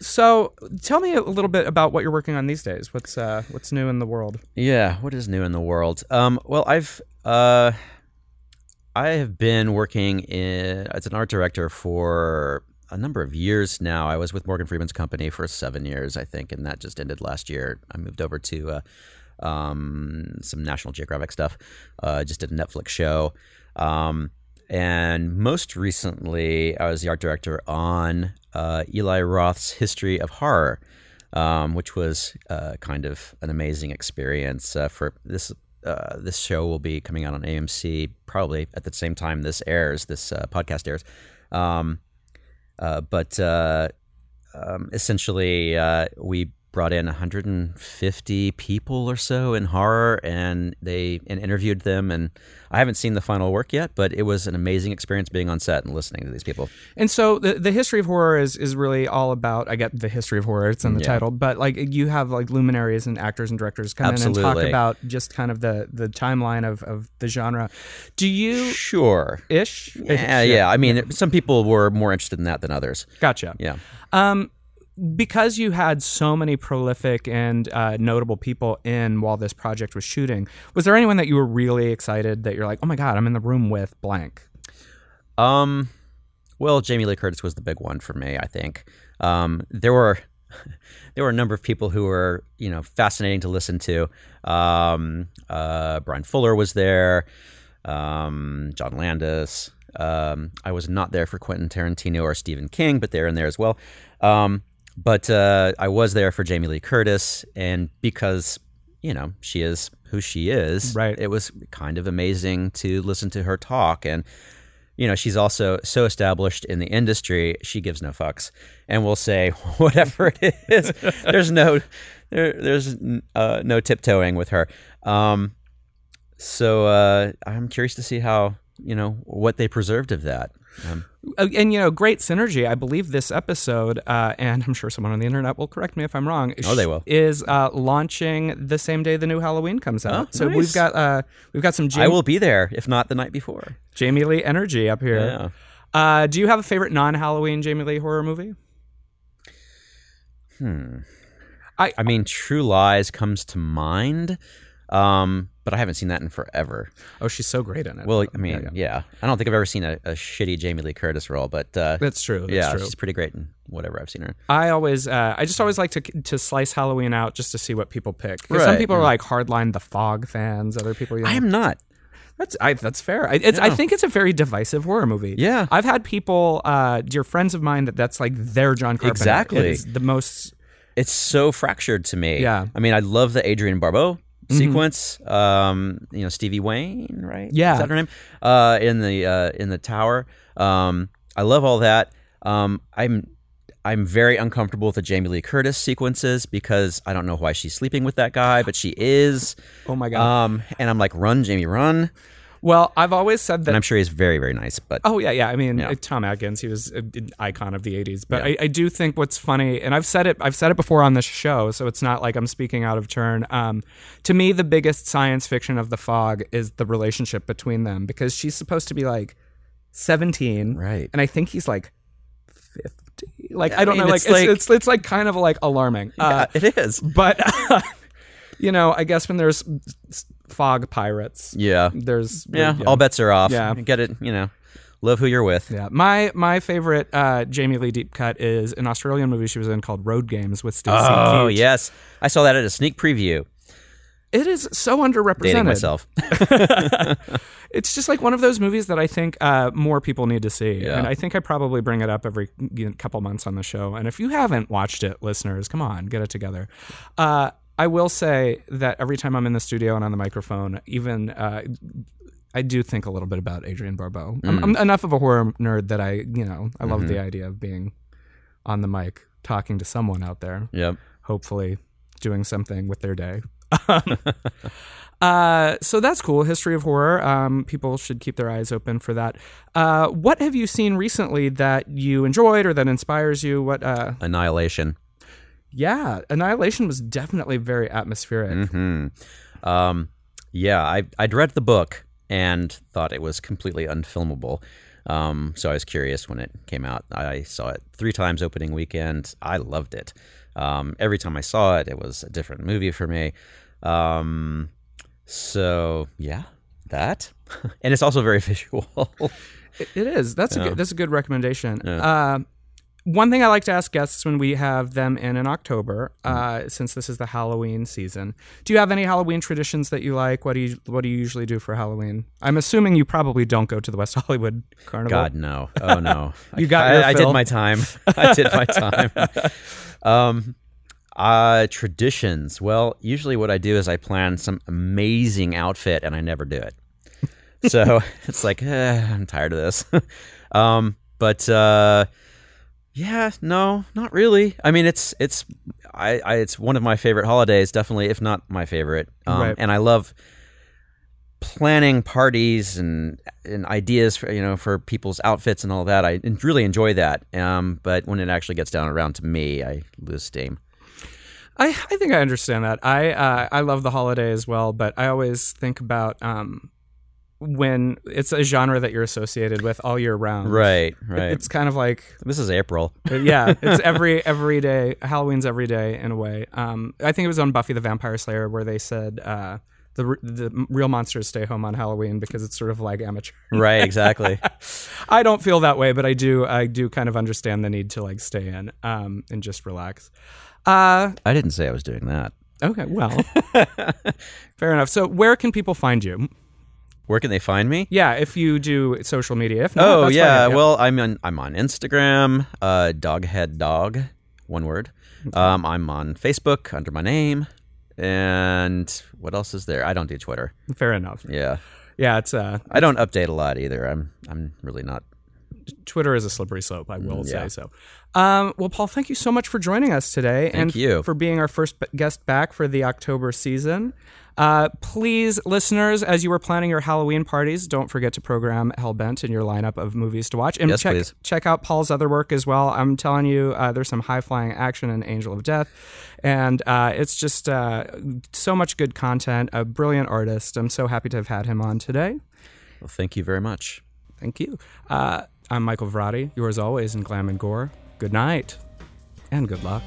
S1: So tell me a little bit about what you're working on these days. What's uh, what's new in the world?
S2: Yeah, what is new in the world? Um, well, I've uh, I have been working in, as an art director for a number of years now. I was with Morgan Freeman's company for seven years, I think, and that just ended last year. I moved over to uh, um, some National Geographic stuff. Uh, just did a Netflix show. Um, and most recently, I was the art director on uh, Eli Roth's History of Horror, um, which was uh, kind of an amazing experience. Uh, for this, uh, this show will be coming out on AMC probably at the same time this airs. This uh, podcast airs, um, uh, but um, essentially, we brought in 150 people or so in horror, and they and interviewed them. And I haven't seen the final work yet, but it was an amazing experience being on set and listening to these people.
S1: And so the the history of horror is is really all about. I get the history of horror; it's in the
S2: Yeah.
S1: title, but like you have like luminaries and actors and directors come in and talk about just kind of the the timeline of of the genre. Do you
S2: Sure.
S1: ish?
S2: Yeah, yeah. I mean, some people were more interested in that than others.
S1: Gotcha.
S2: Yeah.
S1: Um, because you had so many prolific and uh, notable people in while this project was shooting, was there anyone that you were really excited that you're like, oh my god, I'm in the room with blank?
S2: Um, well, Jamie Lee Curtis was the big one for me. I think um, there were there were a number of people who were you know fascinating to listen to. Um, uh, Bryan Fuller was there. Um, John Landis. Um, I was not there for Quentin Tarantino or Stephen King, but they're in there as well. Um, but uh, I was there for Jamie Lee Curtis, and because you know she is who she is,
S1: Right.
S2: It was kind of amazing to listen to her talk and you know, she's also so established in the industry, she gives no fucks and will say whatever it is. there's no, there, there's uh, no tiptoeing with her. Um, so uh, I'm curious to see how, you know, what they preserved of that. Um,
S1: Uh, and you know, great synergy. I believe this episode, uh, and I'm sure someone on the internet will correct me if I'm wrong.
S2: Oh, they will.
S1: Is uh, launching the same day the new Halloween comes out.
S2: Oh,
S1: so
S2: nice.
S1: we've got uh, we've got some
S2: I will be there, if not the night before.
S1: Jamie Lee energy up here.
S2: Yeah.
S1: Uh, do you have a favorite non-Halloween Jamie Lee horror movie?
S2: Hmm.
S1: I-
S2: I mean, True Lies comes to mind. Um, but I haven't seen that in forever.
S1: Oh, she's so great in it.
S2: Well, I mean, yeah, I don't think I've ever seen a, a shitty Jamie Lee Curtis role, but uh,
S1: that's true. That's
S2: yeah,
S1: true.
S2: she's pretty great in whatever I've seen her.
S1: I always, uh, I just always like to to slice Halloween out just to see what people pick. 'Cause some
S2: Right,
S1: people are like hardline the Fog fans. Other people, you know,
S2: I am not.
S1: That's I, that's fair. I, it's, I think it's a very divisive horror movie.
S2: Yeah.
S1: I've had people, uh, dear friends of mine, that that's like their John Carpenter.
S2: Exactly.
S1: It's the most.
S2: It's so fractured to me.
S1: Yeah.
S2: I mean, I love the Adrienne Barbeau sequence. Um, you know, Stevie Wayne, right?
S1: Yeah.
S2: is that her name? Uh, in the uh, in the tower. Um, I love all that. Um, I'm I'm very uncomfortable with the Jamie Lee Curtis sequences because I don't know why she's sleeping with that guy, but she is.
S1: Oh my god.
S2: Um, and I'm like, run, Jamie, run.
S1: Well, I've always said that.
S2: And I'm sure he's very, very nice, but
S1: Oh yeah, yeah. I mean,
S2: Yeah.
S1: uh, Tom Atkins, he was an icon of the '80s. But I, I do think what's funny, and I've said it, I've said it before on this show, so it's not like I'm speaking out of turn. Um, to me, the biggest science fiction of the Fog is the relationship between them because she's supposed to be like 17,
S2: Right.
S1: And I think he's like 50. Like I,
S2: I
S1: don't
S2: mean,
S1: know, like
S2: it's
S1: it's,
S2: like-
S1: it's it's like kind of like alarming. Uh,
S2: uh, it is.
S1: but you know, I guess when there's fog pirates,
S2: Yeah.
S1: there's
S2: Yeah. All bets are off.
S1: Yeah.
S2: Get it, you know, love who you're with.
S1: Yeah, my my favorite uh, Jamie Lee deep cut is an Australian movie she was in called Road Games with Stacy.
S2: Oh,
S1: Keach.
S2: yes. I saw that at a sneak preview.
S1: it is so underrepresented.
S2: Dating myself.
S1: It's just like one of those movies that I think uh, more people need to see,
S2: Yeah.
S1: and I think I probably bring it up every couple months on the show. And if you haven't watched it, listeners, come on, get it together. Uh, I will say that every time I'm in the studio and on the microphone, even. Uh, I do think a little bit about Adrienne Barbeau. I'm, I'm enough of a horror nerd that I, you know, I love the idea of being on the mic talking to someone out there.
S2: Yep.
S1: hopefully doing something with their day. Uh, so that's cool. History of horror. Um, people should keep their eyes open for that. Uh, what have you seen recently that you enjoyed or that inspires you? What? Uh,
S2: Annihilation.
S1: Yeah, Annihilation was definitely very atmospheric.
S2: Hmm. Um, yeah, I I'd read the book and thought it was completely unfilmable. Um, so I was curious when it came out. I saw it three times opening weekend. I loved it. Um, every time I saw it, it was a different movie for me. Um, so yeah, that, and it's also very visual.
S1: It, it is. That's a good, that's a good recommendation.
S2: Yeah.
S1: Uh, one thing I like to ask guests when we have them in in October,
S2: Mm-hmm.
S1: uh, since this is the Halloween season, do you have any Halloween traditions that you like? What do you What do you usually do for Halloween? I'm assuming you probably don't go to the West Hollywood Carnival.
S2: God no! Oh no!
S1: You got
S2: I, I did my time. I did my time. um, uh, traditions. Well, usually what I do is I plan some amazing outfit and I never do it. So it's like eh, I'm tired of this. um, but uh, yeah, no, not really. I mean, it's it's I, I it's one of my favorite holidays, definitely, if not my favorite. Um,
S1: Right.
S2: And I love planning parties and and ideas for you know for people's outfits and all that. I really enjoy that. Um, but when it actually gets down around to me, I lose steam.
S1: I, I think I understand that. I uh, I love the holiday as well, but I always think about um, when it's a genre that you're associated with all year round.
S2: Right, right.
S1: It's kind of like
S2: this is April.
S1: yeah, it's every every day. Halloween's every day in a way. Um, I think it was on Buffy the Vampire Slayer where they said uh, the the real monsters stay home on Halloween because it's sort of like amateur.
S2: right, exactly.
S1: I don't feel that way, but I do I do kind of understand the need to like stay in um, and just relax. Uh,
S2: I didn't say I was doing that.
S1: okay, well, fair enough. So where can people find you?
S2: Where can they find me?
S1: Yeah, if you do social media. If not,
S2: Oh yeah,
S1: fine.
S2: well I'm on I'm on Instagram, uh, doghead dog, one word. Um, I'm on Facebook under my name, and what else is there? I don't do Twitter.
S1: fair enough.
S2: Yeah,
S1: Yeah, it's uh,
S2: I don't update a lot either. I'm I'm really not.
S1: Twitter is a slippery slope. I will
S2: Mm, yeah.
S1: say so. Um, well, Paul, thank you so much for joining us today, and
S2: you.
S1: for being our first guest back for the October season. Uh, please, listeners, as you were planning your Halloween parties, don't forget to program Hellbent in your lineup of movies to watch, and
S2: Yes,
S1: check
S2: please.
S1: check out Paul's other work as well. I'm telling you, uh, there's some high flying action in Angel of Death, and uh, it's just uh, so much good content. A brilliant artist. I'm so happy to have had him on today.
S2: Well, thank you very much.
S1: Thank you. I'm Michael Varrati, yours always in Glam and Gore. Good night and good luck.